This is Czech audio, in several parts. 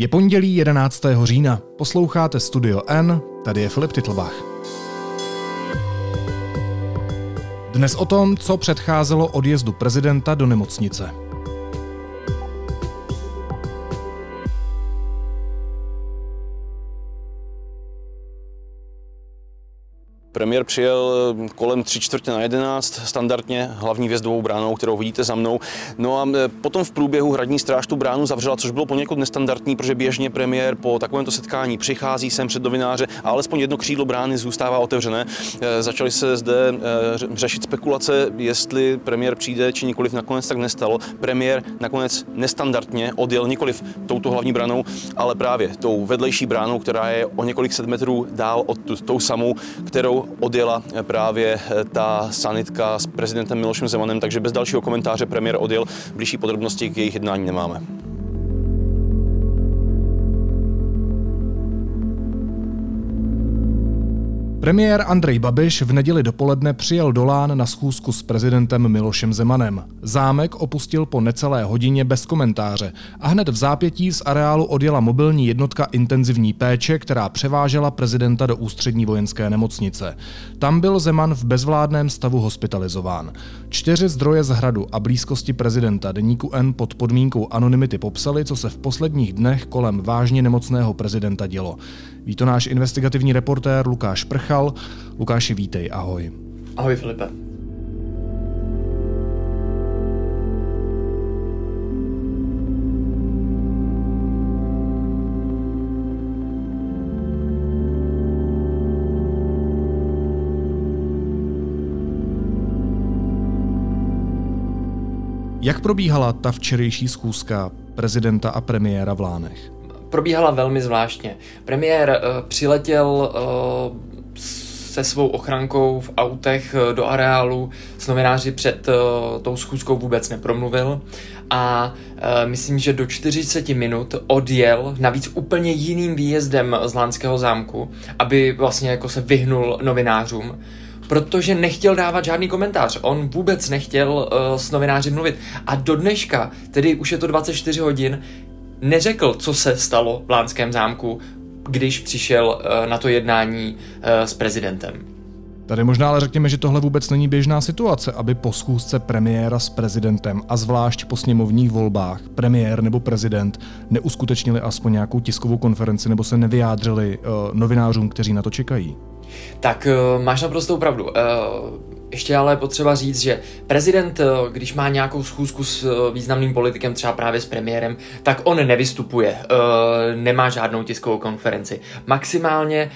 Je pondělí 11. října. Posloucháte Studio N, tady je Filip Titlbach. Dnes o tom, co předcházelo odjezdu prezidenta do nemocnice. Premiér přijel eh, kolem tři čtvrtě na jedenáct, standardně hlavní vězdovou bránou, kterou vidíte za mnou. No a eh, potom v průběhu hradní stráž tu bránu zavřela, což bylo poněkud nestandardní, protože běžně premiér po takovémto setkání přichází sem před novináře a alespoň jedno křídlo brány zůstává otevřené. Eh, začaly se zde řešit spekulace, jestli premiér přijde či nikoliv. Nakonec tak nestalo. Premiér nakonec nestandardně odjel nikoliv touto hlavní branou, ale právě tou vedlejší bránou, která je o několik set metrů dál od tou samou, kterou odjela právě ta sanitka s prezidentem Milošem Zemanem, takže bez dalšího komentáře premiér odjel. Blížší podrobnosti k jejich jednání nemáme. Premiér Andrej Babiš v neděli dopoledne přijel do Lán na schůzku s prezidentem Milošem Zemanem. Zámek opustil po necelé hodině bez komentáře a hned v zápětí z areálu odjela mobilní jednotka intenzivní péče, která převážela prezidenta do ústřední vojenské nemocnice. Tam byl Zeman v bezvládném stavu hospitalizován. Čtyři zdroje z hradu a blízkosti prezidenta deníku N pod podmínkou anonymity popsali, co se v posledních dnech kolem vážně nemocného prezidenta dělo. Ví to náš investigativní reportér Lukáš Prchal. Lukáši, vítej, ahoj. Ahoj Filipe. Jak probíhala ta včerejší schůzka prezidenta a premiéra v Lánech? probíhala velmi zvláštně. Premiér uh, přiletěl uh, se svou ochrankou v autech uh, do areálu, s novináři před uh, tou schůzkou vůbec nepromluvil a uh, myslím, že do 40 minut odjel navíc úplně jiným výjezdem z Lánského zámku, aby vlastně jako se vyhnul novinářům protože nechtěl dávat žádný komentář. On vůbec nechtěl uh, s novináři mluvit. A do dneška, tedy už je to 24 hodin, neřekl, co se stalo v Lánském zámku, když přišel eh, na to jednání eh, s prezidentem. Tady možná ale řekněme, že tohle vůbec není běžná situace, aby po schůzce premiéra s prezidentem a zvlášť po sněmovních volbách premiér nebo prezident neuskutečnili aspoň nějakou tiskovou konferenci nebo se nevyjádřili uh, novinářům, kteří na to čekají. Tak uh, máš naprostou pravdu. Uh, ještě ale potřeba říct, že prezident, eh, když má nějakou schůzku s eh, významným politikem, třeba právě s premiérem, tak on nevystupuje, eh, nemá žádnou tiskovou konferenci. Maximálně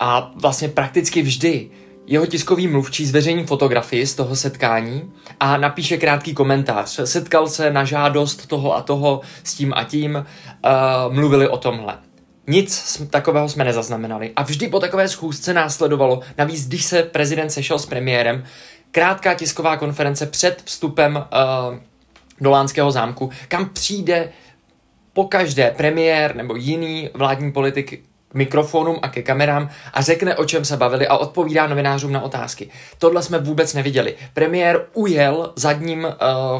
a vlastně prakticky vždy jeho tiskový mluvčí zveřejní fotografii z toho setkání a napíše krátký komentář. Setkal se na žádost toho a toho s tím a tím, mluvili o tomhle. Nic takového jsme nezaznamenali. A vždy po takové schůzce následovalo, navíc když se prezident sešel s premiérem, krátká tisková konference před vstupem uh, do Lánského zámku, kam přijde po každé premiér nebo jiný vládní politik mikrofonům a ke kamerám a řekne, o čem se bavili a odpovídá novinářům na otázky. Tohle jsme vůbec neviděli. Premiér ujel zadním uh,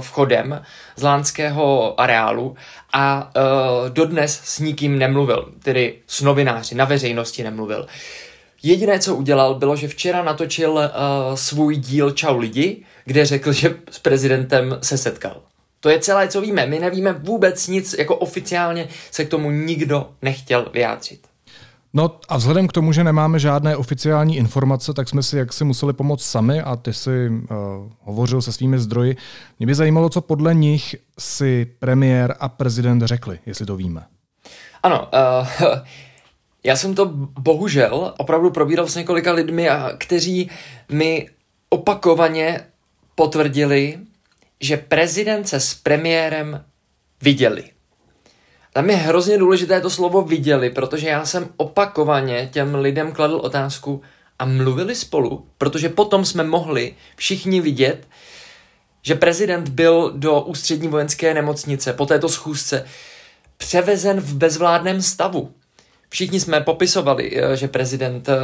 vchodem z lánského areálu a uh, dodnes s nikým nemluvil, tedy s novináři, na veřejnosti nemluvil. Jediné, co udělal, bylo, že včera natočil uh, svůj díl Čau lidi, kde řekl, že s prezidentem se setkal. To je celé, co víme. My nevíme vůbec nic, jako oficiálně se k tomu nikdo nechtěl vyjádřit. No a vzhledem k tomu, že nemáme žádné oficiální informace, tak jsme si jaksi museli pomoct sami a ty si uh, hovořil se svými zdroji. Mě by zajímalo, co podle nich si premiér a prezident řekli, jestli to víme. Ano, uh, já jsem to bohužel opravdu probíral s několika lidmi, kteří mi opakovaně potvrdili, že prezident se s premiérem viděli. Tam je hrozně důležité to slovo viděli, protože já jsem opakovaně těm lidem kladl otázku a mluvili spolu, protože potom jsme mohli všichni vidět, že prezident byl do ústřední vojenské nemocnice po této schůzce převezen v bezvládném stavu. Všichni jsme popisovali, eh, že prezident eh,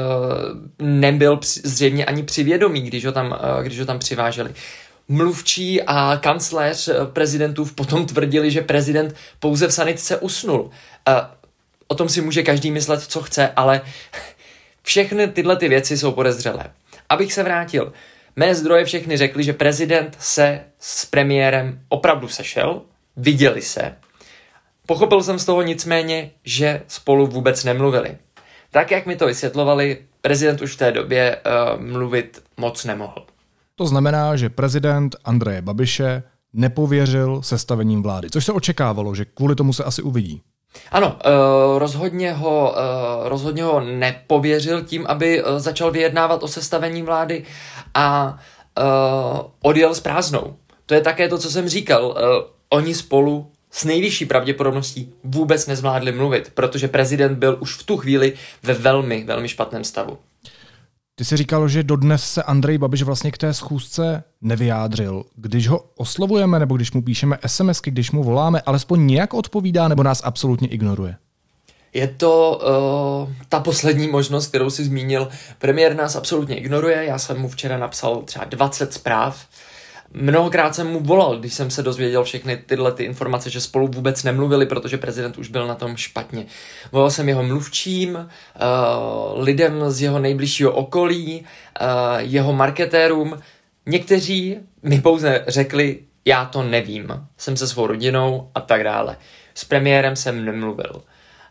nebyl zřejmě ani přivědomý, když ho tam, eh, když ho tam přiváželi. Mluvčí a kancléř prezidentův potom tvrdili, že prezident pouze v sanitce usnul. O tom si může každý myslet, co chce, ale všechny tyhle ty věci jsou podezřelé. Abych se vrátil, mé zdroje všechny řekly, že prezident se s premiérem opravdu sešel, viděli se. Pochopil jsem z toho nicméně, že spolu vůbec nemluvili. Tak, jak mi to vysvětlovali, prezident už v té době uh, mluvit moc nemohl. To znamená, že prezident Andreje Babiše nepověřil sestavením vlády, což se očekávalo, že kvůli tomu se asi uvidí. Ano, uh, rozhodně, ho, uh, rozhodně ho nepověřil tím, aby uh, začal vyjednávat o sestavení vlády a odjel s prázdnou. To je také to, co jsem říkal. Oni spolu s nejvyšší pravděpodobností vůbec nezvládli mluvit, protože prezident byl už v tu chvíli ve velmi, velmi špatném stavu. Ty jsi říkal, že dodnes se Andrej Babiš vlastně k té schůzce nevyjádřil. Když ho oslovujeme nebo když mu píšeme SMSky, když mu voláme, alespoň nějak odpovídá nebo nás absolutně ignoruje? Je to uh, ta poslední možnost, kterou si zmínil. Premiér nás absolutně ignoruje. Já jsem mu včera napsal třeba 20 zpráv Mnohokrát jsem mu volal, když jsem se dozvěděl všechny tyhle ty informace, že spolu vůbec nemluvili, protože prezident už byl na tom špatně. Volal jsem jeho mluvčím, uh, lidem z jeho nejbližšího okolí, uh, jeho marketérům. Někteří mi pouze řekli, já to nevím, jsem se svou rodinou a tak dále. S premiérem jsem nemluvil.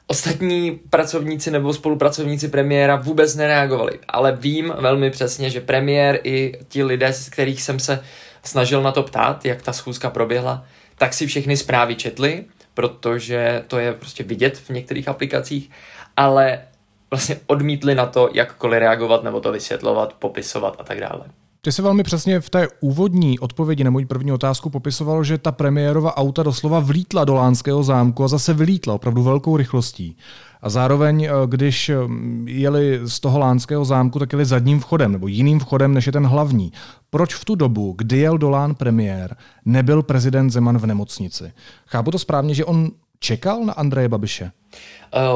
Ostatní pracovníci nebo spolupracovníci premiéra vůbec nereagovali, ale vím velmi přesně, že premiér i ti lidé, z kterých jsem se snažil na to ptát, jak ta schůzka proběhla, tak si všechny zprávy četli, protože to je prostě vidět v některých aplikacích, ale vlastně odmítli na to, jakkoliv reagovat nebo to vysvětlovat, popisovat a tak dále. Ty se velmi přesně v té úvodní odpovědi na moji první otázku popisoval, že ta premiérova auta doslova vlítla do Lánského zámku a zase vylítla opravdu velkou rychlostí. A zároveň, eh, když mm, jeli z toho Lánského zámku, tak jeli zadním vchodem nebo jiným vchodem, než je ten hlavní. Proč v tu dobu, kdy jel do Lán premiér, nebyl prezident Zeman v nemocnici? Chápu to správně, že on čekal na Andreje Babiše?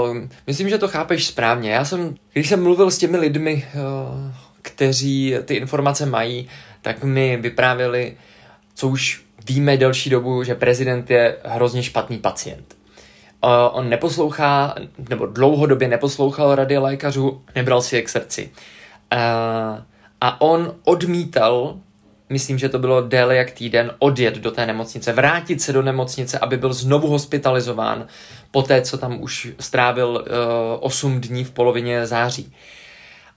Uh, myslím, že to chápeš správně. Já jsem, když jsem mluvil s těmi lidmi, uh, kteří ty informace mají, tak mi vyprávěli, co už víme delší dobu, že prezident je hrozně špatný pacient. On neposlouchá, nebo dlouhodobě neposlouchal rady lékařů, nebral si je k srdci. A on odmítal, myslím, že to bylo déle jak týden, odjet do té nemocnice, vrátit se do nemocnice, aby byl znovu hospitalizován po té, co tam už strávil uh, 8 dní v polovině září.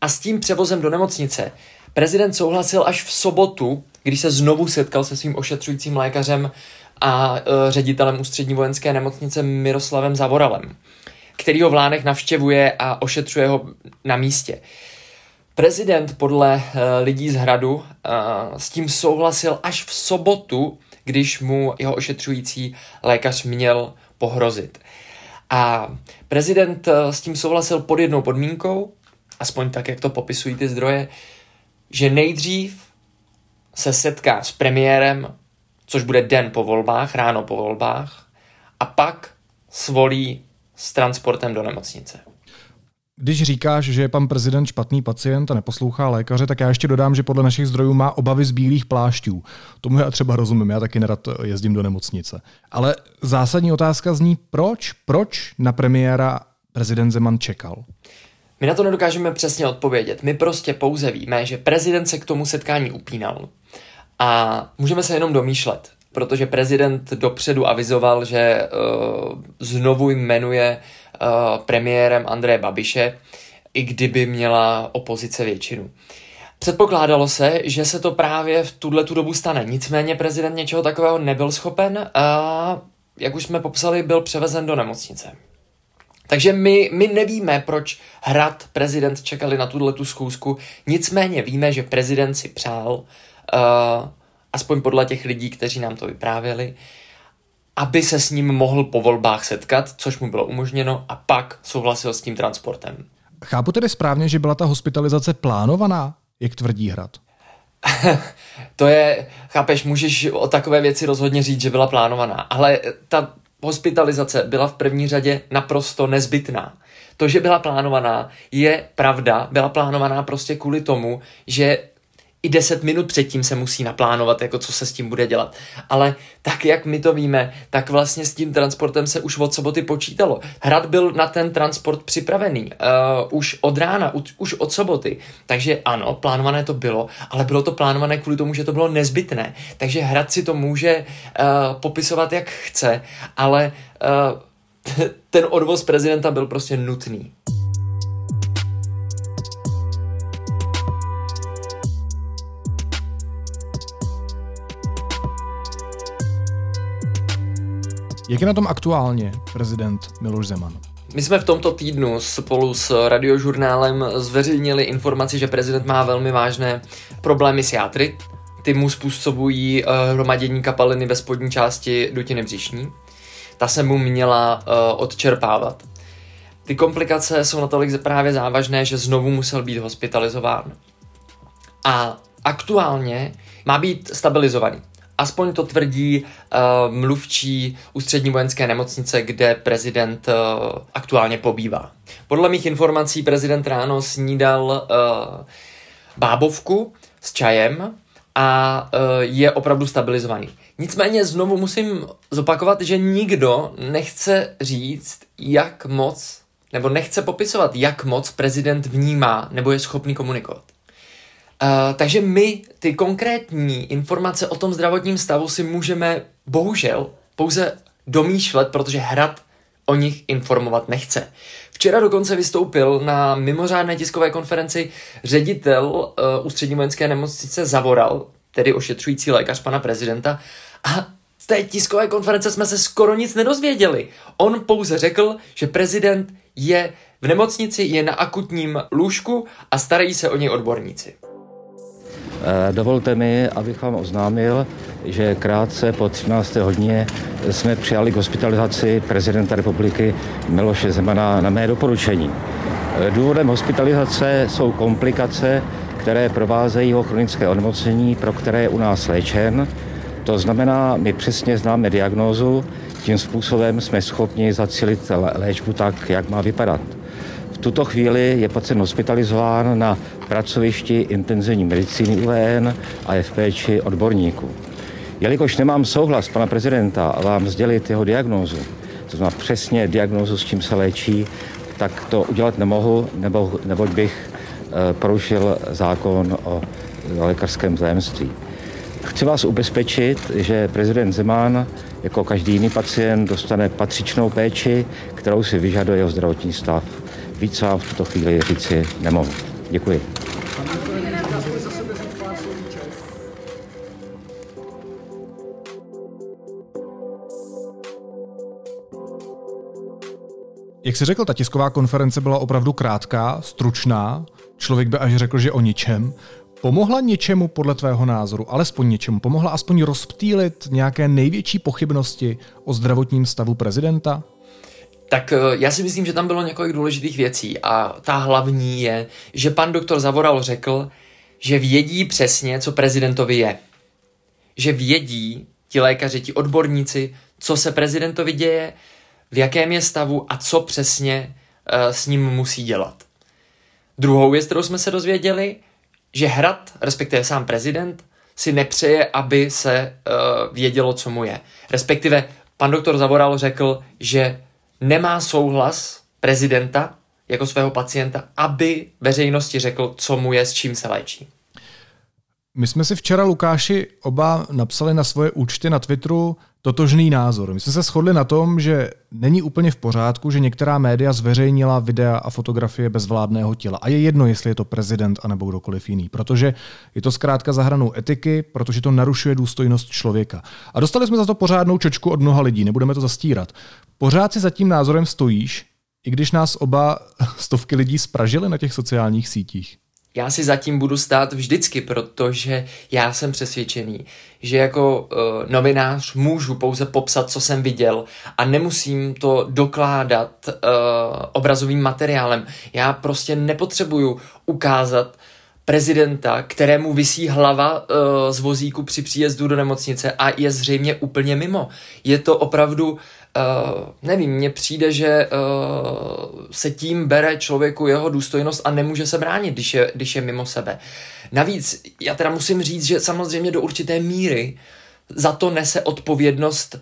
A s tím převozem do nemocnice prezident souhlasil až v sobotu, když se znovu setkal se svým ošetřujícím lékařem a uh, ředitelem ústřední vojenské nemocnice Miroslavem Zavoralem, který ho v Lánech navštěvuje a ošetřuje ho na místě. Prezident podle uh, lidí z hradu uh, s tím souhlasil až v sobotu, když mu jeho ošetřující lékař měl pohrozit. A prezident uh, s tím souhlasil pod jednou podmínkou, aspoň tak, jak to popisují ty zdroje, že nejdřív se setká s premiérem, což bude den po volbách, ráno po volbách, a pak svolí s transportem do nemocnice. Když říkáš, že je pan prezident špatný pacient a neposlouchá lékaře, tak já ještě dodám, že podle našich zdrojů má obavy z bílých plášťů. Tomu já třeba rozumím, já taky nerad jezdím do nemocnice. Ale zásadní otázka zní, proč, proč na premiéra prezident Zeman čekal? My na to nedokážeme přesně odpovědět. My prostě pouze víme, že prezident se k tomu setkání upínal. A můžeme se jenom domýšlet, protože prezident dopředu avizoval, že uh, znovu jmenuje uh, premiérem Andreje Babiše, i kdyby měla opozice většinu. Předpokládalo se, že se to právě v tuhle tu dobu stane. Nicméně prezident něčeho takového nebyl schopen a, jak už jsme popsali, byl převezen do nemocnice. Takže my, my nevíme, proč hrad prezident čekali na tuhle tu schůzku, nicméně víme, že prezident si přál, uh, aspoň podle těch lidí, kteří nám to vyprávěli, aby se s ním mohl po volbách setkat, což mu bylo umožněno, a pak souhlasil s tím transportem. Chápu tedy správně, že byla ta hospitalizace plánovaná, jak tvrdí hrad? to je, chápeš, můžeš o takové věci rozhodně říct, že byla plánovaná, ale ta hospitalizace byla v první řadě naprosto nezbytná. To, že byla plánovaná, je pravda, byla plánovaná prostě kvůli tomu, že i 10 minut předtím se musí naplánovat, jako co se s tím bude dělat. Ale tak, jak my to víme, tak vlastně s tím transportem se už od soboty počítalo. Hrad byl na ten transport připravený uh, už od rána, už, už od soboty. Takže ano, plánované to bylo, ale bylo to plánované kvůli tomu, že to bylo nezbytné. Takže Hrad si to může uh, popisovat, jak chce, ale uh, ten odvoz prezidenta byl prostě nutný. Jak je na tom aktuálně prezident Miloš Zeman? My jsme v tomto týdnu spolu s radiožurnálem zveřejnili informaci, že prezident má velmi vážné problémy s játry. Ty mu způsobují uh, hromadění kapaliny ve spodní části dutiny břišní. Ta se mu měla uh, odčerpávat. Ty komplikace jsou natolik právě závažné, že znovu musel být hospitalizován. A aktuálně má být stabilizovaný. Aspoň to tvrdí uh, mluvčí ústřední vojenské nemocnice, kde prezident uh, aktuálně pobývá. Podle mých informací prezident ráno snídal uh, bábovku s čajem a uh, je opravdu stabilizovaný. Nicméně znovu musím zopakovat, že nikdo nechce říct, jak moc, nebo nechce popisovat, jak moc prezident vnímá nebo je schopný komunikovat. Uh, takže my ty konkrétní informace o tom zdravotním stavu si můžeme bohužel pouze domýšlet, protože hrad o nich informovat nechce. Včera dokonce vystoupil na mimořádné tiskové konferenci ředitel uh, ústřední vojenské nemocnice Zavoral, tedy ošetřující lékař pana prezidenta, a z té tiskové konference jsme se skoro nic nedozvěděli. On pouze řekl, že prezident je v nemocnici, je na akutním lůžku a starají se o něj odborníci. Eh, dovolte mi, abych vám oznámil, že krátce po 13. hodině jsme přijali k hospitalizaci prezidenta republiky Miloše Zemana na mé doporučení. Eh, důvodem hospitalizace jsou komplikace, které provázejí jeho chronické onemocnění, pro které je u nás léčen. To znamená, my přesně známe diagnózu, tím způsobem jsme schopni zacílit léčbu tak, jak má vypadat. V tuto chvíli je pacient hospitalizován na pracovišti intenzivní medicíny UVN a je v péči odborníků. Jelikož nemám souhlas pana prezidenta vám sdělit jeho diagnózu, to znamená přesně diagnózu, s čím se léčí, tak to udělat nemohu, nebo, neboť bych e, porušil zákon o lékařském zájemství. Chci vás ubezpečit, že prezident Zeman jako každý jiný pacient dostane patřičnou péči, kterou si vyžaduje jeho zdravotní stav. Víc vám v tuto chvíli říci nemohu. Děkuji. Jak jsi řekl, ta tisková konference byla opravdu krátká, stručná, člověk by až řekl, že o ničem. Pomohla něčemu podle tvého názoru, alespoň něčemu, pomohla aspoň rozptýlit nějaké největší pochybnosti o zdravotním stavu prezidenta? Tak eh, já si myslím, že tam bylo několik důležitých věcí a ta hlavní je, že pan doktor Zavoral řekl, že vědí přesně, co prezidentovi je. Že vědí ti lékaři, ti odborníci, co se prezidentovi děje, v jakém je stavu a co přesně uh, s ním musí dělat. Druhou věc, kterou jsme se dozvěděli, že Hrad, respektive sám prezident, si nepřeje, aby se uh, vědělo, co mu je. Respektive pan doktor Zavoral řekl, že nemá souhlas prezidenta jako svého pacienta, aby veřejnosti řekl, co mu je, s čím se léčí. My jsme si včera, Lukáši, oba napsali na svoje účty na Twitteru totožný názor. My jsme se shodli na tom, že není úplně v pořádku, že některá média zveřejnila videa a fotografie bezvládného těla. A je jedno, jestli je to prezident anebo kdokoliv jiný, protože je to zkrátka za hranou etiky, protože to narušuje důstojnost člověka. A dostali jsme za to pořádnou čočku od mnoha lidí, nebudeme to zastírat. Pořád si za tím názorem stojíš, i když nás oba stovky lidí spražili na těch sociálních sítích já si zatím budu stát vždycky, protože já jsem přesvědčený, že jako uh, novinář můžu pouze popsat, co jsem viděl a nemusím to dokládat uh, obrazovým materiálem. Já prostě nepotřebuju ukázat prezidenta, kterému visí hlava uh, z vozíku při příjezdu do nemocnice a je zřejmě úplně mimo. Je to opravdu Uh, nevím, mně přijde, že uh, se tím bere člověku jeho důstojnost a nemůže se bránit, když je, když je mimo sebe. Navíc, já teda musím říct, že samozřejmě do určité míry za to nese odpovědnost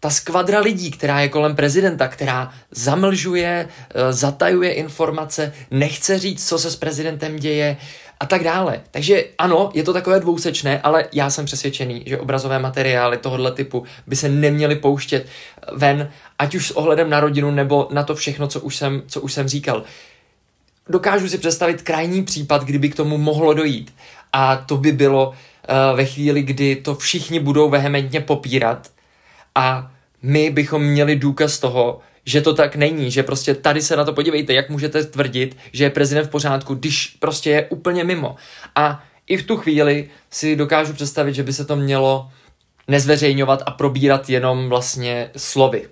ta skvadra lidí, která je kolem prezidenta, která zamlžuje, uh, zatajuje informace, nechce říct, co se s prezidentem děje, a tak dále. Takže ano, je to takové dvousečné, ale já jsem přesvědčený, že obrazové materiály tohoto typu by se neměly pouštět ven, ať už s ohledem na rodinu nebo na to všechno, co už jsem, co už jsem říkal. Dokážu si představit krajní případ, kdyby k tomu mohlo dojít. A to by bylo uh, ve chvíli, kdy to všichni budou vehementně popírat a my bychom měli důkaz toho, že to tak není, že prostě tady se na to podívejte, jak můžete tvrdit, že je prezident v pořádku, když prostě je úplně mimo. A i v tu chvíli si dokážu představit, že by se to mělo nezveřejňovat a probírat jenom vlastně slovy.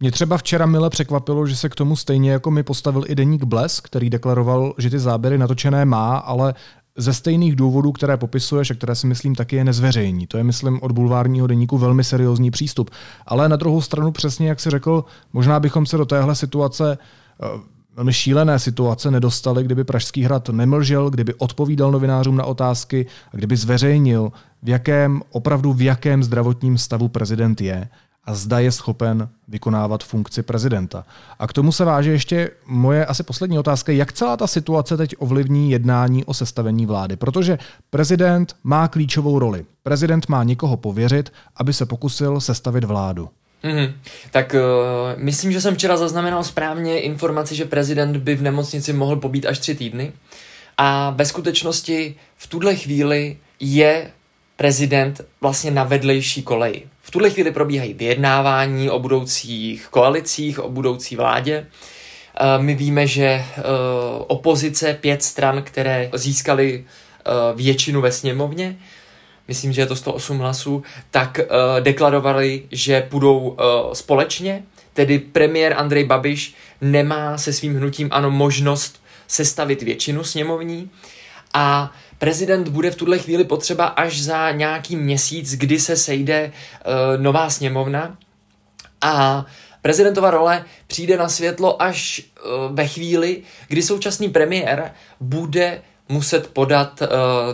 Mě třeba včera mile překvapilo, že se k tomu stejně jako mi postavil i deník Bles, který deklaroval, že ty záběry natočené má, ale ze stejných důvodů, které popisuješ a které si myslím taky je nezveřejní. To je, myslím, od bulvárního deníku velmi seriózní přístup. Ale na druhou stranu přesně, jak si řekl, možná bychom se do téhle situace eh, velmi šílené situace nedostali, kdyby Pražský hrad nemlžel, kdyby odpovídal novinářům na otázky a kdyby zveřejnil, v jakém, opravdu v jakém zdravotním stavu prezident je a zda je schopen vykonávat funkci prezidenta. A k tomu se váže ještě moje asi poslední otázka, jak celá ta situace teď ovlivní jednání o sestavení vlády, protože prezident má klíčovou roli. Prezident má někoho pověřit, aby se pokusil sestavit vládu. Mm-hmm. Tak uh, myslím, že jsem včera zaznamenal správně informaci, že prezident by v nemocnici mohl pobít až tři týdny. A ve skutečnosti v tuhle chvíli je prezident vlastně na vedlejší koleji. V tuhle chvíli probíhají vyjednávání o budoucích koalicích, o budoucí vládě. Eh, my víme, že eh, opozice, pět stran, které získaly eh, většinu ve sněmovně, myslím, že je to 108 hlasů, tak deklarovali, že půjdou společně, tedy premiér Andrej Babiš nemá se svým hnutím ano možnost sestavit většinu sněmovní a prezident bude v tuhle chvíli potřeba až za nějaký měsíc, kdy se sejde uh, nová sněmovna a prezidentova role přijde na světlo až uh, ve chvíli, kdy současný premiér bude muset podat uh,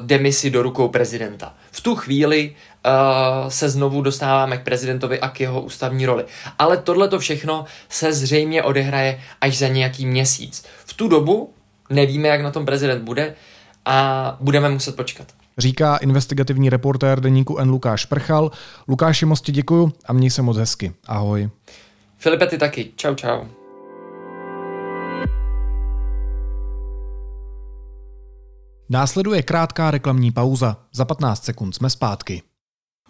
demisi do rukou prezidenta. V tu chvíli uh, se znovu dostáváme k prezidentovi a k jeho ústavní roli. Ale tohle to všechno se zřejmě odehraje až za nějaký měsíc. V tu dobu nevíme, jak na tom prezident bude, a budeme muset počkat. Říká investigativní reportér deníku N. Lukáš Prchal. Lukáši, moc ti děkuju a měj se moc hezky. Ahoj. Filipe, ty taky. Čau, čau. Následuje krátká reklamní pauza. Za 15 sekund jsme zpátky.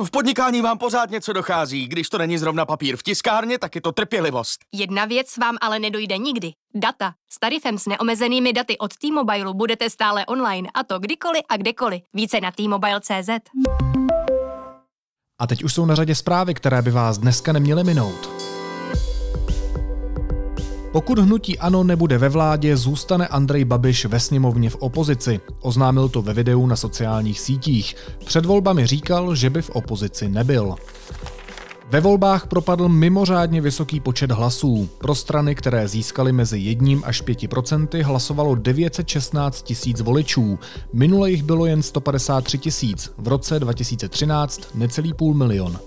V podnikání vám pořád něco dochází. Když to není zrovna papír v tiskárně, tak je to trpělivost. Jedna věc vám ale nedojde nikdy. Data. S tarifem s neomezenými daty od T-Mobile budete stále online a to kdykoliv a kdekoliv. Více na T-Mobile.cz A teď už jsou na řadě zprávy, které by vás dneska neměly minout. Pokud hnutí ANO nebude ve vládě, zůstane Andrej Babiš ve sněmovně v opozici. Oznámil to ve videu na sociálních sítích. Před volbami říkal, že by v opozici nebyl. Ve volbách propadl mimořádně vysoký počet hlasů. Pro strany, které získaly mezi 1 až 5 procenty, hlasovalo 916 tisíc voličů. Minule jich bylo jen 153 tisíc, v roce 2013 necelý půl milion.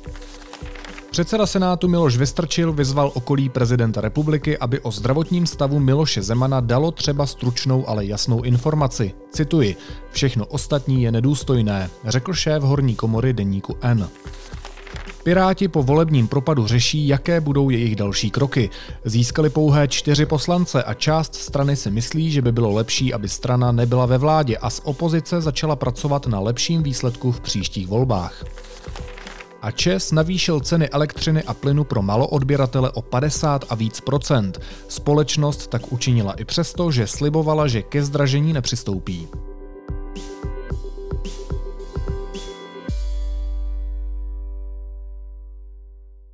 Předseda Senátu Miloš Vystrčil vyzval okolí prezidenta republiky, aby o zdravotním stavu Miloše Zemana dalo třeba stručnou, ale jasnou informaci. Cituji, všechno ostatní je nedůstojné, řekl šéf horní komory deníku N. Piráti po volebním propadu řeší, jaké budou jejich další kroky. Získali pouhé čtyři poslance a část strany si myslí, že by bylo lepší, aby strana nebyla ve vládě a z opozice začala pracovat na lepším výsledku v příštích volbách a ČES navýšil ceny elektřiny a plynu pro maloodběratele o 50 a víc procent. Společnost tak učinila i přesto, že slibovala, že ke zdražení nepřistoupí.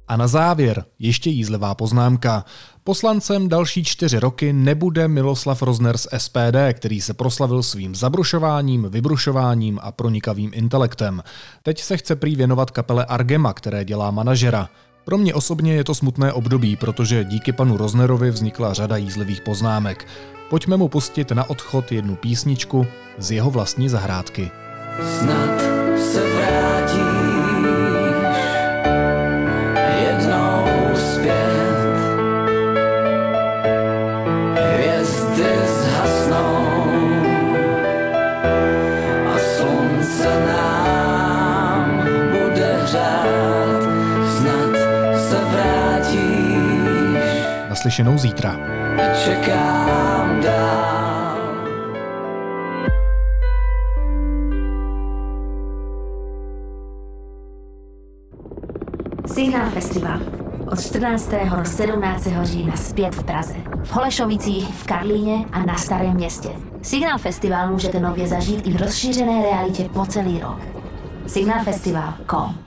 A na závěr ještě jízlivá poznámka. Poslancem další čtyři roky nebude Miloslav Rozner z SPD, který se proslavil svým zabrušováním, vybrušováním a pronikavým intelektem. Teď se chce prý věnovat kapele Argema, které dělá manažera. Pro mě osobně je to smutné období, protože díky panu Roznerovi vznikla řada jízlivých poznámek. Pojďme mu pustit na odchod jednu písničku z jeho vlastní zahrádky. Snad Naslyšenou zítra. čekám dál. Signál Festival. Od 14. do 17. října zpět v Praze. V Holešovicích, v Karlíně a na Starém městě. Signál Festival můžete nově zažít i v rozšířené realitě po celý rok. Signálfestival.com